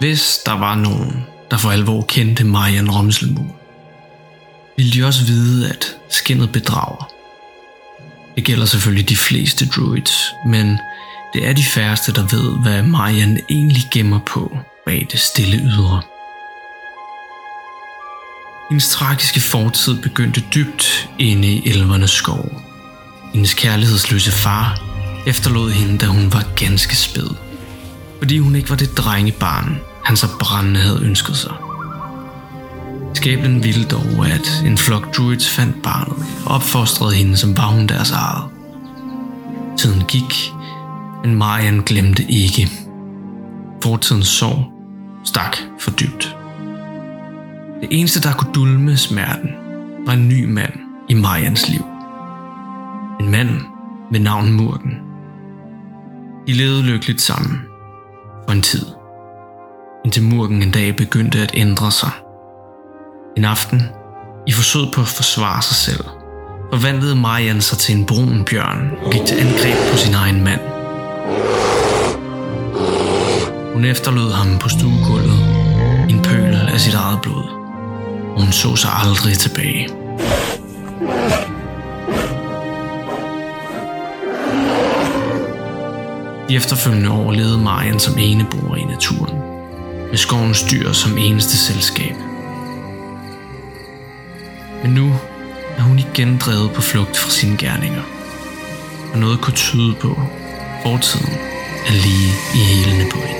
Hvis der var nogen, der for alvor kendte Marian Romselmur, ville de også vide, at skinnet bedrager. Det gælder selvfølgelig de fleste druids, men det er de færreste, der ved, hvad Marian egentlig gemmer på bag det stille ydre. Hendes tragiske fortid begyndte dybt inde i elvernes skov. Hendes kærlighedsløse far efterlod hende, da hun var ganske spæd. Fordi hun ikke var det drengebarn, han så brændende havde ønsket sig. Skæbnen ville dog, at en flok druids fandt barnet og opfostrede hende, som var hun deres eget. Tiden gik, men Marian glemte ikke. Fortidens sorg stak for dybt. Det eneste, der kunne dulme smerten, var en ny mand i Marians liv. En mand ved navn Murken. De levede lykkeligt sammen for en tid, indtil Murken en dag begyndte at ændre sig. En aften, i forsøg på at forsvare sig selv, forvandlede Marian sig til en brun bjørn og gik til angreb på sin egen mand. Hun efterlod ham på stuegulvet i en pøl af sit eget blod, og hun så sig aldrig tilbage. De efterfølgende år levede Marian som eneboer i naturen, med skovens dyr som eneste selskab. Men nu er hun igen drevet på flugt fra sine gerninger, og noget kunne tyde på, fortiden er lige i hælene på hende.